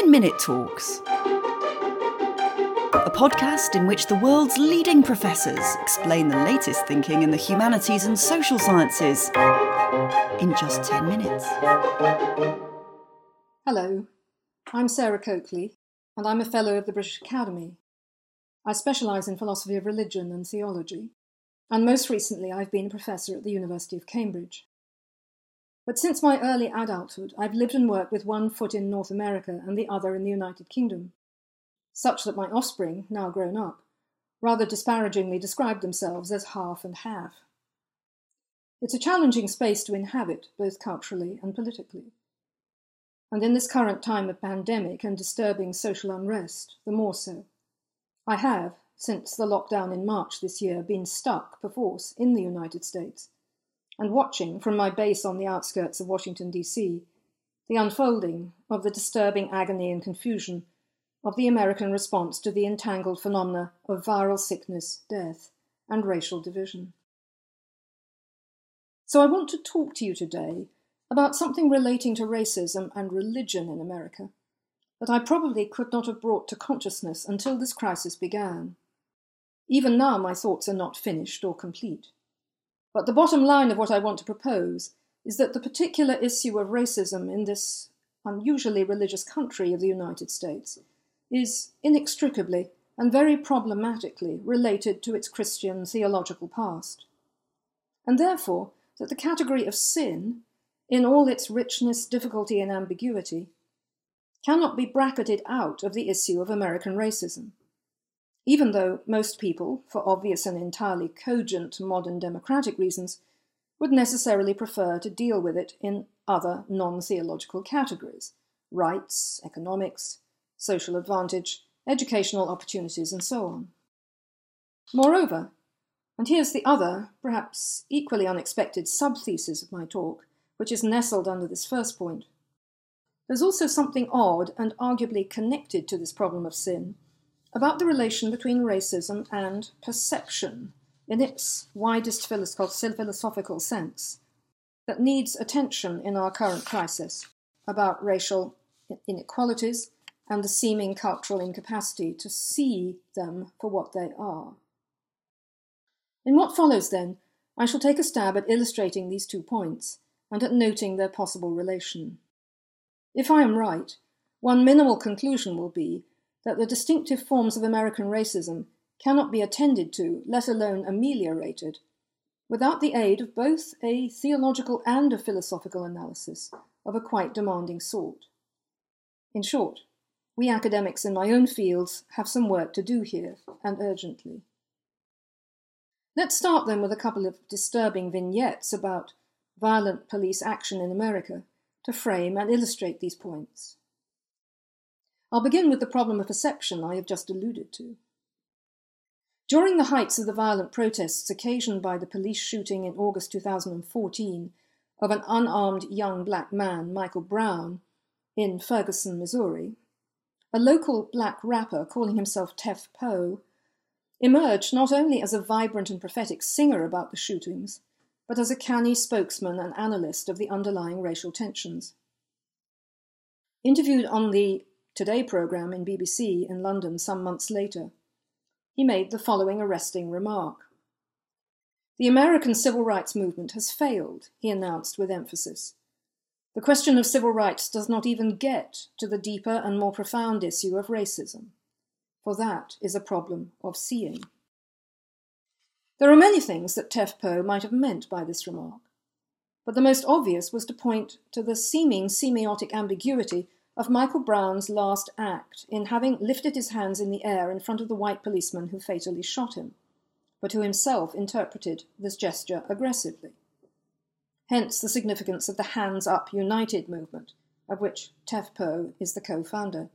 10 Minute Talks, a podcast in which the world's leading professors explain the latest thinking in the humanities and social sciences in just 10 minutes. Hello, I'm Sarah Coakley, and I'm a Fellow of the British Academy. I specialise in philosophy of religion and theology, and most recently I've been a professor at the University of Cambridge. But since my early adulthood, I've lived and worked with one foot in North America and the other in the United Kingdom, such that my offspring, now grown up, rather disparagingly describe themselves as half and half. It's a challenging space to inhabit, both culturally and politically. And in this current time of pandemic and disturbing social unrest, the more so. I have, since the lockdown in March this year, been stuck, perforce, in the United States and watching from my base on the outskirts of Washington, D.C., the unfolding of the disturbing agony and confusion of the American response to the entangled phenomena of viral sickness, death, and racial division. So I want to talk to you today about something relating to racism and religion in America that I probably could not have brought to consciousness until this crisis began. Even now, my thoughts are not finished or complete. But the bottom line of what I want to propose is that the particular issue of racism in this unusually religious country of the United States is inextricably and very problematically related to its Christian theological past. And therefore, that the category of sin, in all its richness, difficulty, and ambiguity, cannot be bracketed out of the issue of American racism even though most people, for obvious and entirely cogent modern democratic reasons, would necessarily prefer to deal with it in other non theological categories rights, economics, social advantage, educational opportunities, and so on. Moreover, and here's the other, perhaps equally unexpected subthesis of my talk, which is nestled under this first point. There's also something odd and arguably connected to this problem of sin about the relation between racism and perception in its widest philosophical sense that needs attention in our current crisis about racial inequalities and the seeming cultural incapacity to see them for what they are. In what follows, then, I shall take a stab at illustrating these two points and at noting their possible relation. If I am right, one minimal conclusion will be that the distinctive forms of American racism cannot be attended to, let alone ameliorated, without the aid of both a theological and a philosophical analysis of a quite demanding sort. In short, we academics in my own fields have some work to do here, and urgently. Let's start then with a couple of disturbing vignettes about violent police action in America to frame and illustrate these points. I'll begin with the problem of perception I have just alluded to. During the heights of the violent protests occasioned by the police shooting in August 2014 of an unarmed young black man, Michael Brown, in Ferguson, Missouri, a local black rapper calling himself Tef Poe emerged not only as a vibrant and prophetic singer about the shootings, but as a canny spokesman and analyst of the underlying racial tensions. Interviewed on the Today programme in BBC in London some months later, he made the following arresting remark. The American civil rights movement has failed, he announced with emphasis. The question of civil rights does not even get to the deeper and more profound issue of racism, for that is a problem of seeing. There are many things that Tef Poe might have meant by this remark, but the most obvious was to point to the seeming semiotic ambiguity of Michael Brown's last act in having lifted his hands in the air in front of the white policeman who fatally shot him, but who himself interpreted this gesture aggressively. Hence the significance of the Hands Up United movement, of which Tef Poe is the co founder.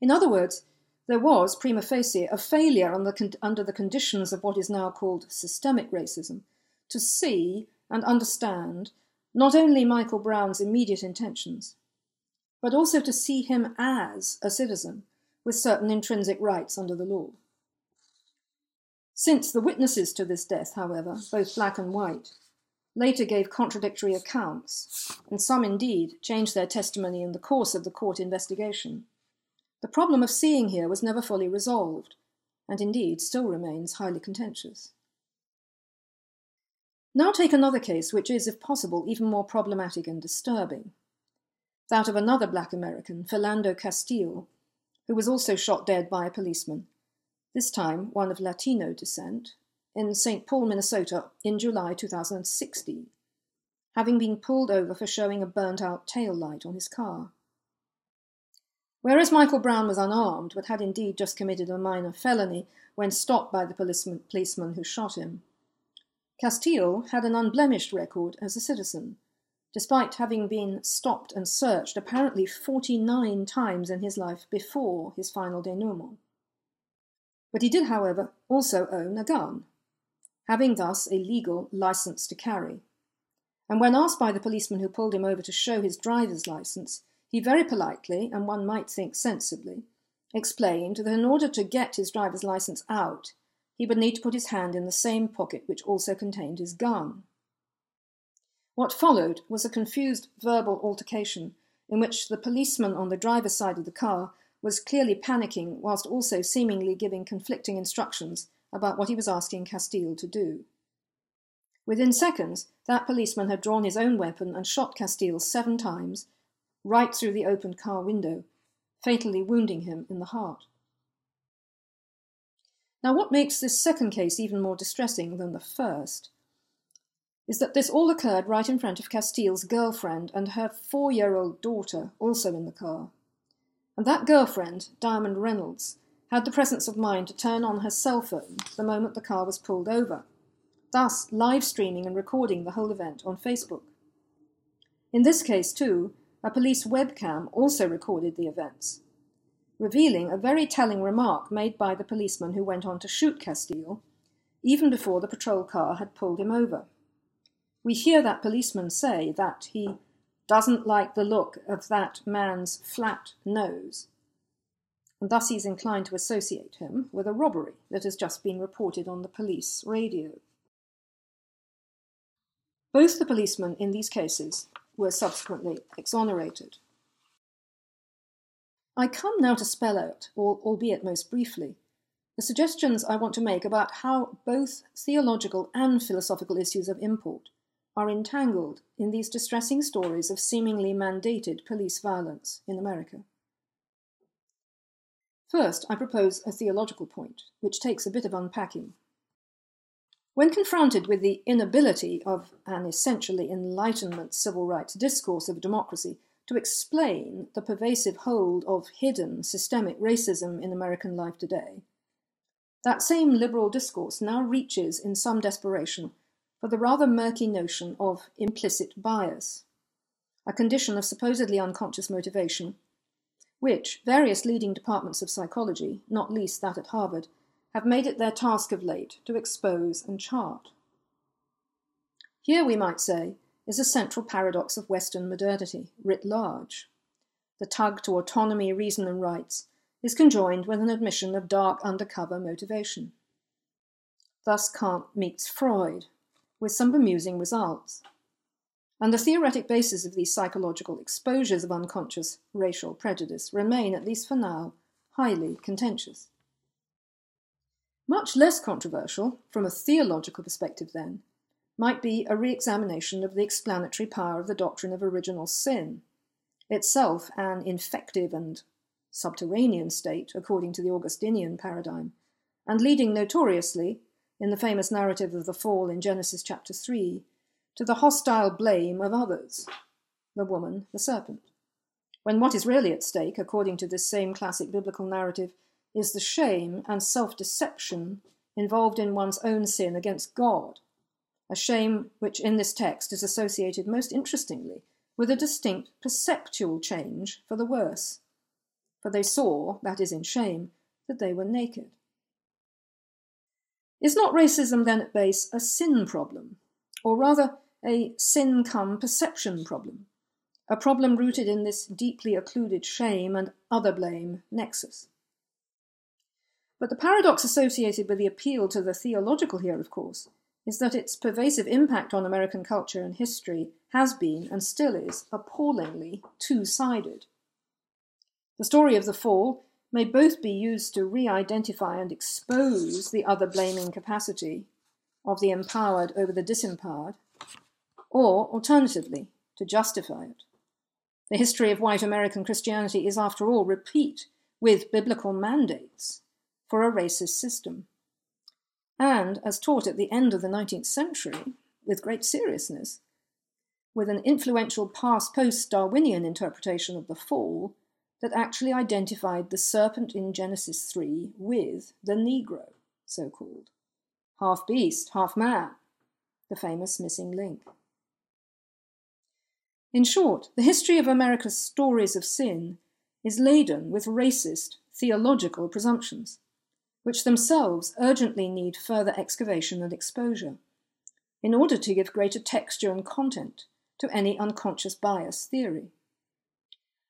In other words, there was, prima facie, a failure under the conditions of what is now called systemic racism to see and understand not only Michael Brown's immediate intentions, but also to see him as a citizen with certain intrinsic rights under the law. Since the witnesses to this death, however, both black and white, later gave contradictory accounts, and some indeed changed their testimony in the course of the court investigation. The problem of seeing here was never fully resolved, and indeed still remains highly contentious. Now take another case which is, if possible, even more problematic and disturbing. That of another black American, Philando Castile, who was also shot dead by a policeman, this time one of Latino descent, in St. Paul, Minnesota, in July 2016, having been pulled over for showing a burnt out tail light on his car. Whereas Michael Brown was unarmed, but had indeed just committed a minor felony when stopped by the policeman, policeman who shot him, Castile had an unblemished record as a citizen, despite having been stopped and searched apparently 49 times in his life before his final denouement. But he did, however, also own a gun, having thus a legal license to carry. And when asked by the policeman who pulled him over to show his driver's license, he very politely, and one might think sensibly, explained that in order to get his driver's license out, he would need to put his hand in the same pocket which also contained his gun. What followed was a confused verbal altercation in which the policeman on the driver's side of the car was clearly panicking whilst also seemingly giving conflicting instructions about what he was asking Castile to do. Within seconds, that policeman had drawn his own weapon and shot Castile seven times, right through the opened car window, fatally wounding him in the heart. Now, what makes this second case even more distressing than the first is that this all occurred right in front of Castile's girlfriend and her four year old daughter, also in the car. And that girlfriend, Diamond Reynolds, had the presence of mind to turn on her cell phone the moment the car was pulled over, thus live streaming and recording the whole event on Facebook. In this case, too, a police webcam also recorded the events, revealing a very telling remark made by the policeman who went on to shoot Castile, even before the patrol car had pulled him over. We hear that policeman say that he doesn't like the look of that man's flat nose, and thus he's inclined to associate him with a robbery that has just been reported on the police radio. Both the policemen in these cases were subsequently exonerated. I come now to spell out, albeit most briefly, the suggestions I want to make about how both theological and philosophical issues of import are entangled in these distressing stories of seemingly mandated police violence in America. First, I propose a theological point, which takes a bit of unpacking. When confronted with the inability of an essentially Enlightenment civil rights discourse of democracy to explain the pervasive hold of hidden systemic racism in American life today. That same liberal discourse now reaches, in some desperation, for the rather murky notion of implicit bias, a condition of supposedly unconscious motivation, which various leading departments of psychology, not least that at Harvard, have made it their task of late to expose and chart. Here, we might say, is a central paradox of Western modernity, writ large. The tug to autonomy, reason, and rights is conjoined with an admission of dark undercover motivation. Thus Kant meets Freud, with some bemusing results. And the theoretic basis of these psychological exposures of unconscious racial prejudice remain, at least for now, highly contentious. Much less controversial, from a theological perspective, then, might be a re examination of the explanatory power of the doctrine of original sin, itself an infective and subterranean state, according to the Augustinian paradigm, and leading notoriously, in the famous narrative of the fall in Genesis chapter 3, to the hostile blame of others, the woman, the serpent, when what is really at stake, according to this same classic biblical narrative, is the shame and self deception involved in one's own sin against God a shame which in this text is associated most interestingly with a distinct perceptual change for the worse. For they saw, that is in shame, that they were naked. Is not racism then at base a sin problem, or rather a sin come perception problem, a problem rooted in this deeply occluded shame and other blame nexus? But the paradox associated with the appeal to the theological here, of course, is that its pervasive impact on American culture and history has been, and still is, appallingly two sided. The story of the fall may both be used to re identify and expose the other blaming capacity of the empowered over the disempowered, or, alternatively, to justify it. The history of white American Christianity is, after all, replete with biblical mandates for a racist system. And, as taught at the end of the 19th century, with great seriousness, with an influential past post Darwinian interpretation of the fall that actually identified the serpent in Genesis 3 with the Negro, so called. Half beast, half man, the famous missing link. In short, the history of America's stories of sin is laden with racist theological presumptions, which themselves urgently need further excavation and exposure, in order to give greater texture and content to any unconscious bias theory.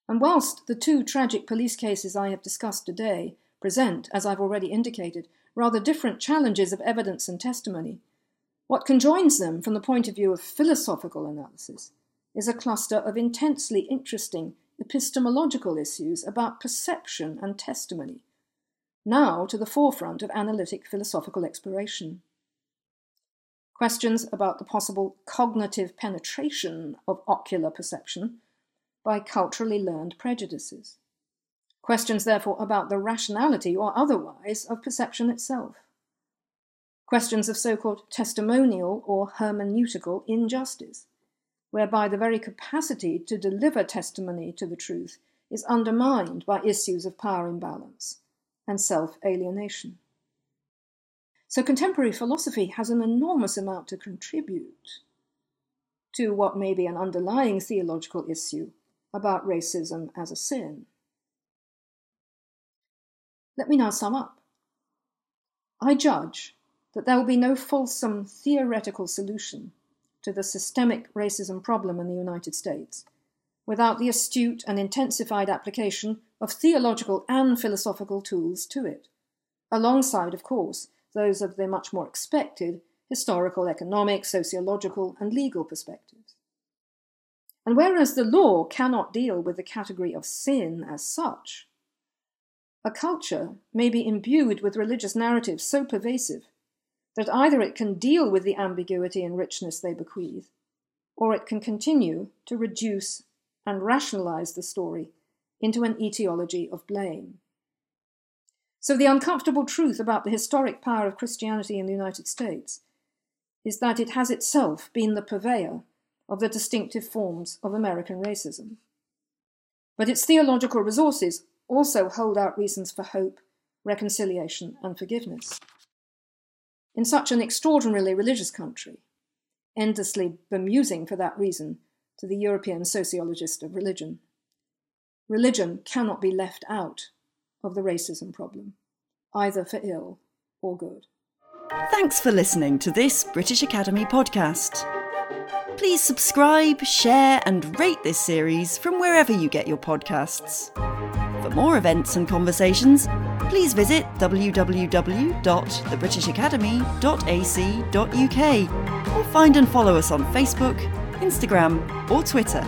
And whilst the two tragic police cases I have discussed today present, as I've already indicated, rather different challenges of evidence and testimony, what conjoins them from the point of view of philosophical analysis is a cluster of intensely interesting epistemological issues about perception and testimony, now to the forefront of analytic philosophical exploration. Questions about the possible cognitive penetration of ocular perception by culturally learned prejudices. Questions, therefore, about the rationality or otherwise of perception itself. Questions of so called testimonial or hermeneutical injustice whereby the very capacity to deliver testimony to the truth is undermined by issues of power imbalance and self alienation. So, contemporary philosophy has an enormous amount to contribute to what may be an underlying theological issue about racism as a sin. Let me now sum up. I judge that there will be no fulsome theoretical solution to the systemic racism problem in the United States without the astute and intensified application of theological and philosophical tools to it, alongside, of course, those of the much more expected historical, economic, sociological, and legal perspectives. And whereas the law cannot deal with the category of sin as such, a culture may be imbued with religious narratives so pervasive that either it can deal with the ambiguity and richness they bequeath, or it can continue to reduce and rationalize the story into an etiology of blame. So, the uncomfortable truth about the historic power of Christianity in the United States is that it has itself been the purveyor of the distinctive forms of American racism. But its theological resources also hold out reasons for hope, reconciliation, and forgiveness in such an extraordinarily religious country, endlessly bemusing for that reason to the European sociologist of religion. Religion cannot be left out of the racism problem, either for ill or good. Thanks for listening to this British Academy podcast. Please subscribe, share, and rate this series from wherever you get your podcasts. For more events and conversations, please visit www.thebritishacademy.ac.uk or find and follow us on Facebook, Instagram, or Twitter.